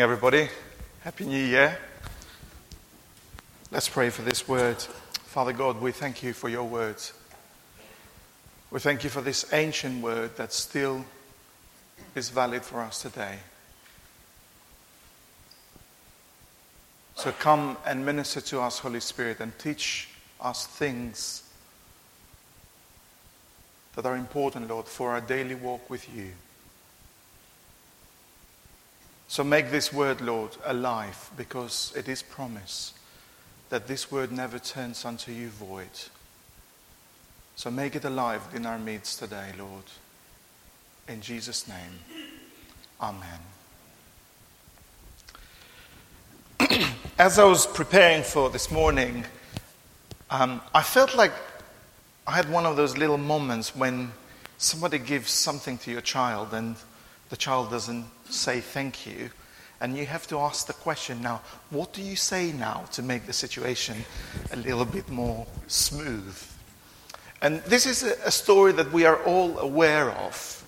everybody. Happy New Year. Let's pray for this word. Father God, we thank you for your words. We thank you for this ancient word that still is valid for us today. So come and minister to us, Holy Spirit, and teach us things that are important, Lord, for our daily walk with you. So make this word, Lord, alive because it is promise that this word never turns unto you void. So make it alive in our midst today, Lord. In Jesus' name, Amen. As I was preparing for this morning, um, I felt like I had one of those little moments when somebody gives something to your child and the child doesn't say thank you. And you have to ask the question now, what do you say now to make the situation a little bit more smooth? And this is a story that we are all aware of.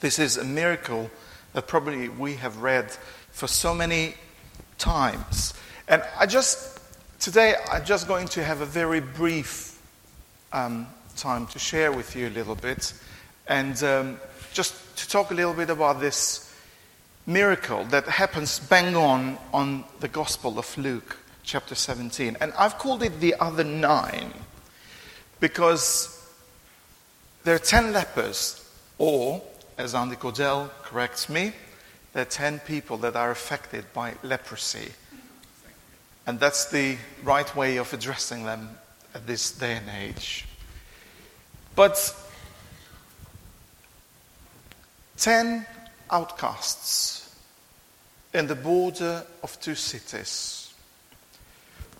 This is a miracle that probably we have read for so many times. And I just, today, I'm just going to have a very brief um, time to share with you a little bit. And um, just to talk a little bit about this miracle that happens bang on on the Gospel of Luke, chapter 17. And I've called it the other nine because there are 10 lepers, or, as Andy Cordell corrects me, there are 10 people that are affected by leprosy. And that's the right way of addressing them at this day and age. But 10 outcasts in the border of two cities,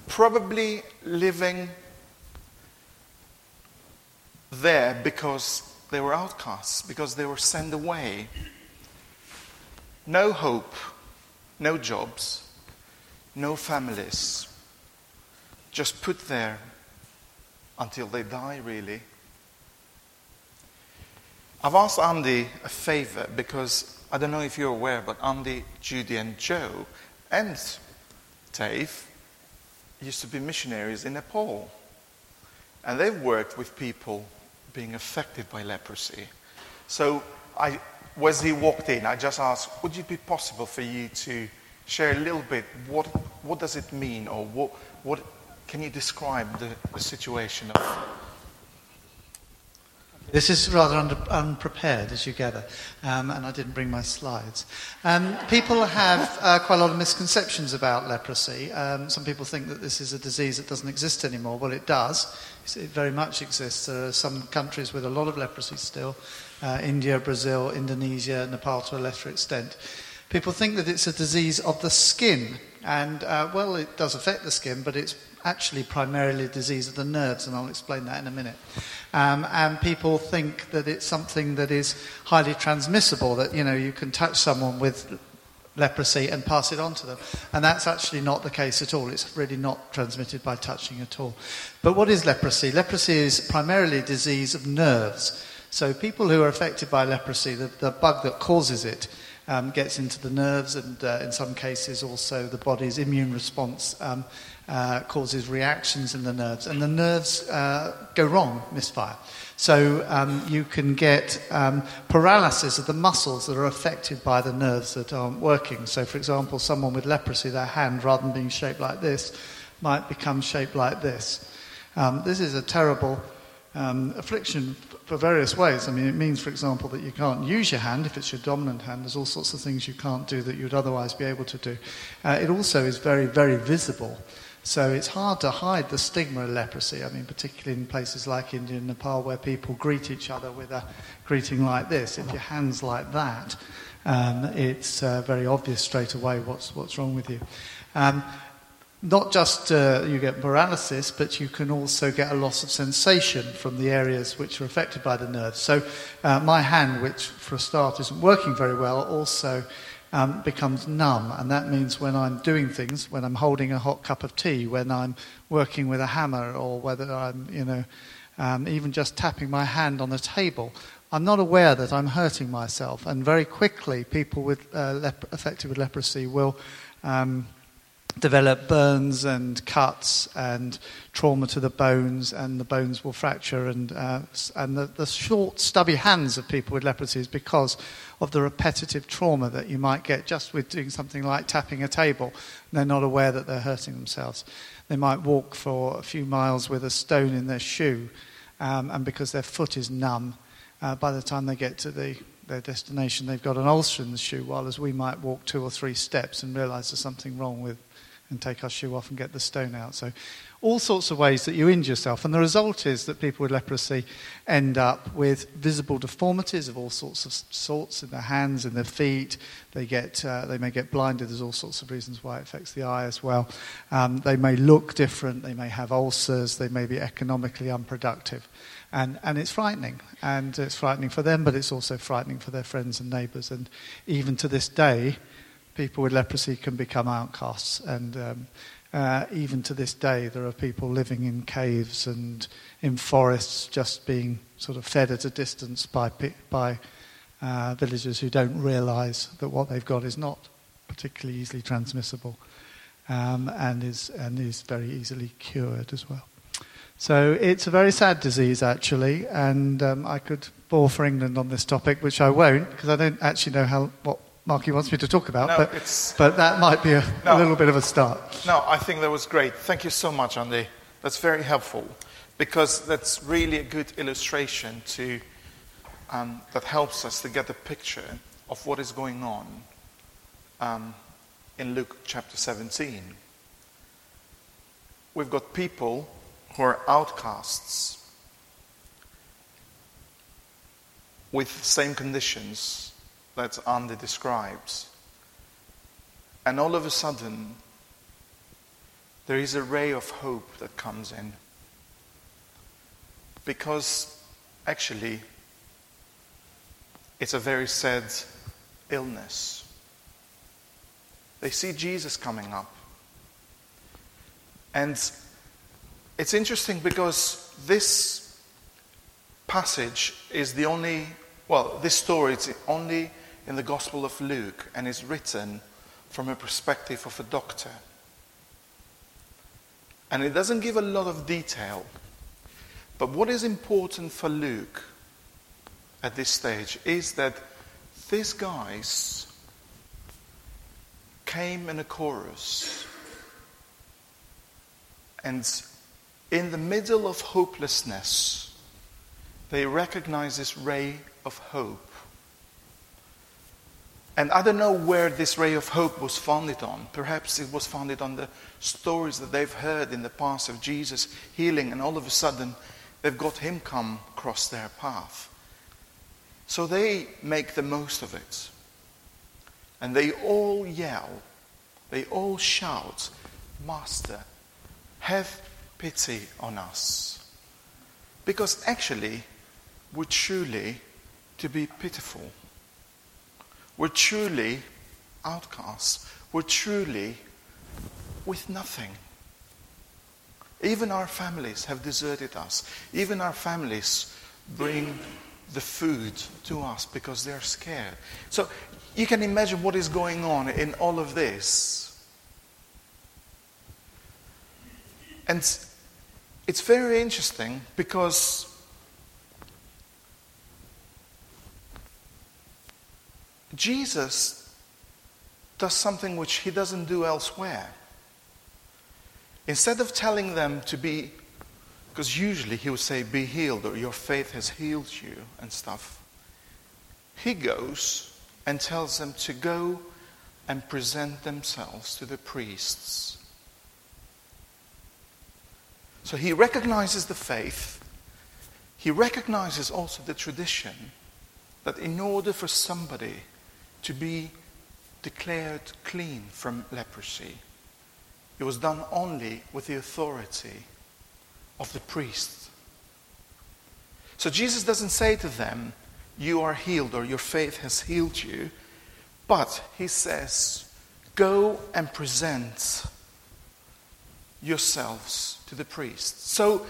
probably living there because they were outcasts, because they were sent away. No hope, no jobs, no families, just put there until they die, really. I've asked Andy a favor because I don't know if you're aware, but Andy, Judy, and Joe and Dave used to be missionaries in Nepal. And they've worked with people being affected by leprosy. So I, as he walked in, I just asked, would it be possible for you to share a little bit what, what does it mean or what, what can you describe the, the situation of this is rather under, unprepared, as you gather, um, and I didn't bring my slides. Um, people have uh, quite a lot of misconceptions about leprosy. Um, some people think that this is a disease that doesn't exist anymore. Well, it does. It very much exists. There are some countries with a lot of leprosy still uh, India, Brazil, Indonesia, Nepal to a lesser extent. People think that it's a disease of the skin, and uh, well, it does affect the skin, but it's actually primarily a disease of the nerves, and I'll explain that in a minute. Um, and people think that it's something that is highly transmissible, that you know you can touch someone with leprosy and pass it on to them. And that's actually not the case at all. It's really not transmitted by touching at all. But what is leprosy? Leprosy is primarily a disease of nerves. So people who are affected by leprosy, the, the bug that causes it, um, gets into the nerves, and uh, in some cases also the body's immune response um, uh, causes reactions in the nerves, and the nerves uh, go wrong, misfire. So um, you can get um, paralysis of the muscles that are affected by the nerves that aren't working. So, for example, someone with leprosy, their hand, rather than being shaped like this, might become shaped like this. Um, this is a terrible um, affliction for various ways. I mean, it means, for example, that you can't use your hand if it's your dominant hand. There's all sorts of things you can't do that you'd otherwise be able to do. Uh, it also is very, very visible. So it's hard to hide the stigma of leprosy. I mean, particularly in places like India and Nepal, where people greet each other with a greeting like this. If your hand's like that, um, it's uh, very obvious straight away what's, what's wrong with you. Um, not just uh, you get paralysis, but you can also get a loss of sensation from the areas which are affected by the nerves. So, uh, my hand, which for a start isn't working very well, also um, becomes numb. And that means when I'm doing things, when I'm holding a hot cup of tea, when I'm working with a hammer, or whether I'm, you know, um, even just tapping my hand on the table, I'm not aware that I'm hurting myself. And very quickly, people with, uh, lep- affected with leprosy will um, develop burns and cuts and trauma to the bones, and the bones will fracture. And, uh, and the, the short, stubby hands of people with leprosy is because of the repetitive trauma that you might get just with doing something like tapping a table. they're not aware that they're hurting themselves. They might walk for a few miles with a stone in their shoe, um, and because their foot is numb, uh, by the time they get to the, their destination, they've got an ulcer in the shoe, while as we might walk two or three steps and realize there's something wrong with and take our shoe off and get the stone out. So, all sorts of ways that you injure yourself. And the result is that people with leprosy end up with visible deformities of all sorts of sorts in their hands and their feet. They, get, uh, they may get blinded. There's all sorts of reasons why it affects the eye as well. Um, they may look different. They may have ulcers. They may be economically unproductive. And, and it's frightening. And it's frightening for them, but it's also frightening for their friends and neighbours. And even to this day, people with leprosy can become outcasts. And um, uh, even to this day, there are people living in caves and in forests just being sort of fed at a distance by, by uh, villagers who don't realize that what they've got is not particularly easily transmissible um, and, is, and is very easily cured as well. So it's a very sad disease, actually, and um, I could bore for England on this topic, which I won't, because I don't actually know how, what Marky wants me to talk about, no, but, but that might be a, no, a, little bit of a start. No, I think that was great. Thank you so much, Andy. That's very helpful, because that's really a good illustration to, um, that helps us to get a picture of what is going on um, in Luke chapter 17. We've got people who are outcasts with the same conditions that Andy describes. And all of a sudden, there is a ray of hope that comes in. Because actually, it's a very sad illness. They see Jesus coming up. And it's interesting because this passage is the only, well, this story is the only in the Gospel of Luke and is written from a perspective of a doctor. And it doesn't give a lot of detail. But what is important for Luke at this stage is that these guys came in a chorus and in the middle of hopelessness, they recognize this ray of hope. And I don't know where this ray of hope was founded on. Perhaps it was founded on the stories that they've heard in the past of Jesus healing, and all of a sudden they've got him come across their path. So they make the most of it. And they all yell, they all shout, Master, have pity on us. Because actually, we're truly to be pitiful. We're truly outcasts. We're truly with nothing. Even our families have deserted us. Even our families bring the food to us because they're scared. So you can imagine what is going on in all of this. And it's very interesting because Jesus does something which he doesn't do elsewhere. Instead of telling them to be, because usually he would say, be healed or your faith has healed you and stuff, he goes and tells them to go and present themselves to the priests. So he recognizes the faith. He recognizes also the tradition that in order for somebody to be declared clean from leprosy, it was done only with the authority of the priest. So Jesus doesn't say to them, You are healed or your faith has healed you, but he says, Go and present yourselves to the priest. So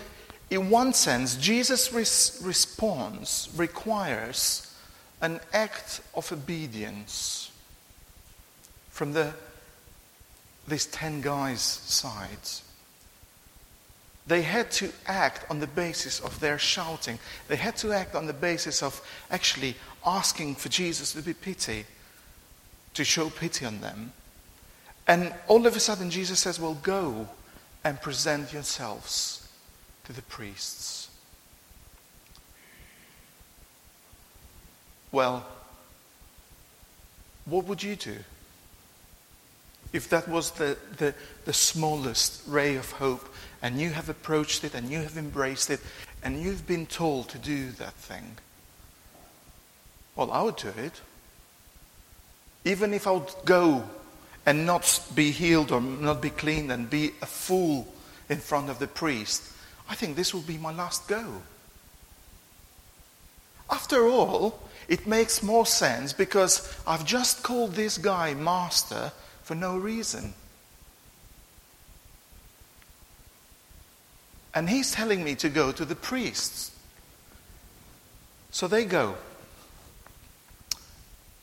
in one sense, Jesus' res- response requires an act of obedience from the, these ten guys' sides. They had to act on the basis of their shouting. They had to act on the basis of actually asking for Jesus to be pity, to show pity on them. And all of a sudden, Jesus says, Well, go and present yourselves to the priests. Well, what would you do? If that was the, the, the smallest ray of hope, and you have approached it, and you have embraced it, and you've been told to do that thing, well, I would do it. Even if I would go and not be healed or not be clean and be a fool in front of the priest, I think this will be my last go. After all, it makes more sense because I've just called this guy master for no reason. And he's telling me to go to the priests. So they go.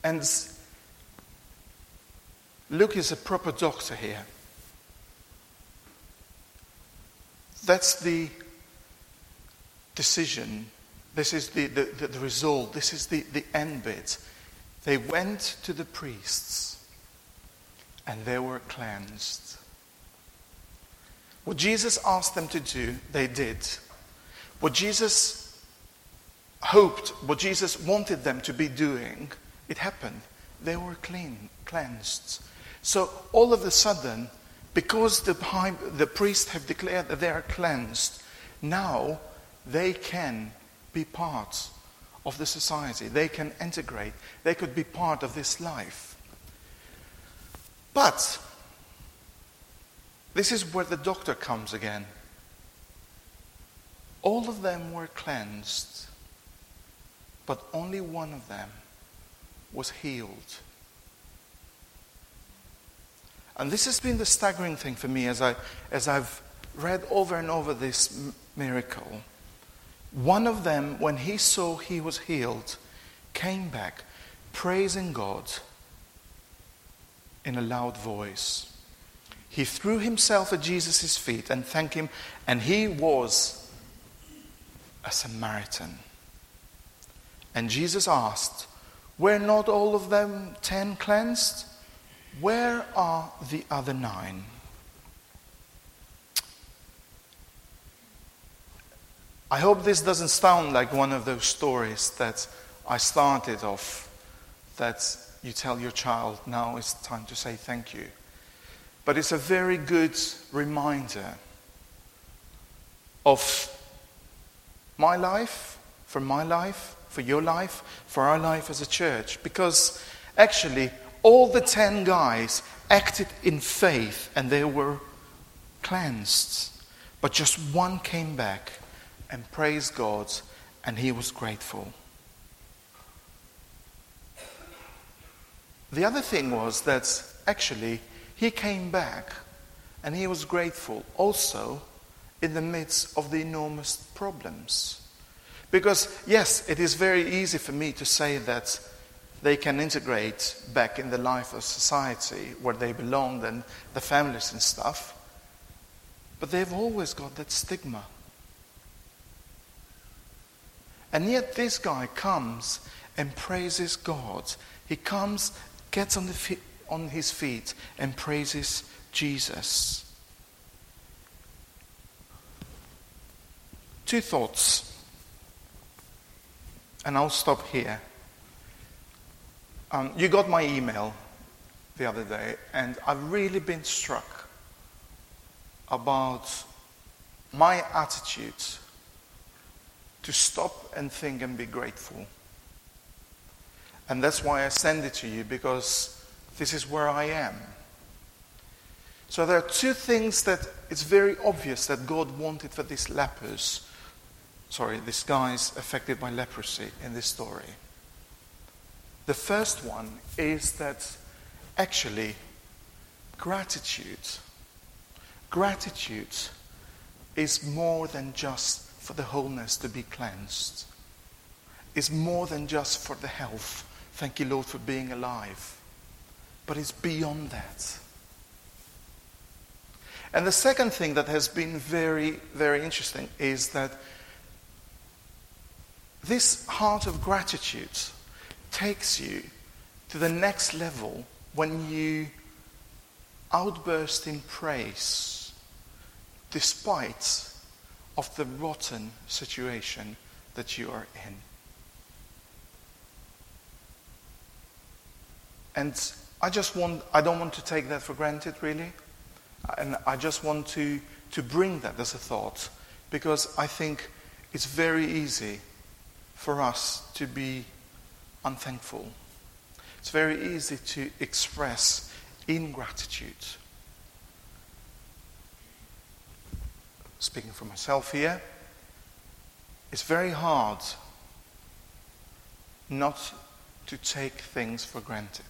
And Luke is a proper doctor here. That's the decision. This is the, the, the, the result. This is the, the end bit. They went to the priests and they were cleansed. What Jesus asked them to do, they did. What Jesus hoped, what Jesus wanted them to be doing, it happened. They were clean, cleansed. So all of a sudden, because the, the priests have declared that they are cleansed, now they can be part of the society. They can integrate. They could be part of this life. But this is where the doctor comes again. All of them were cleansed, but only one of them was healed. And this has been the staggering thing for me as, I, as I've read over and over this m- miracle. One of them, when he saw he was healed, came back praising God in a loud voice. He threw himself at Jesus' feet and thanked him, and he was a Samaritan. And Jesus asked, Were not all of them ten cleansed? Where are the other nine? I hope this doesn't sound like one of those stories that I started off that you tell your child, now it's time to say thank you. But it's a very good reminder of my life, for my life, for your life, for our life as a church. Because actually, all the ten guys acted in faith and they were cleansed. But just one came back and praised God and he was grateful. The other thing was that actually he came back and he was grateful also in the midst of the enormous problems. Because, yes, it is very easy for me to say that they can integrate back in the life of society where they belong and the families and stuff. But they've always got that stigma. And yet this guy comes and praises God. He comes, gets on, the on his feet, and praises Jesus. Two thoughts. And I'll stop here. Um, you got my email the other day, and I've really been struck about my attitude to stop and think and be grateful. And that's why I send it to you, because this is where I am. So there are two things that it's very obvious that God wanted for these lepers, sorry, these guys affected by leprosy in this story. The first one is that actually gratitude, gratitude is more than just for the wholeness to be cleansed. It's more than just for the health. Thank you, Lord, for being alive. But it's beyond that. And the second thing that has been very, very interesting is that this heart of gratitude takes you to the next level when you outburst in praise despite of the rotten situation that you are in. And I just want, I don't want to take that for granted, really. And I just want to, to bring that as a thought because I think it's very easy for us to be unthankful. It's very easy to express ingratitude. Speaking for myself here, it's very hard not to take things for granted.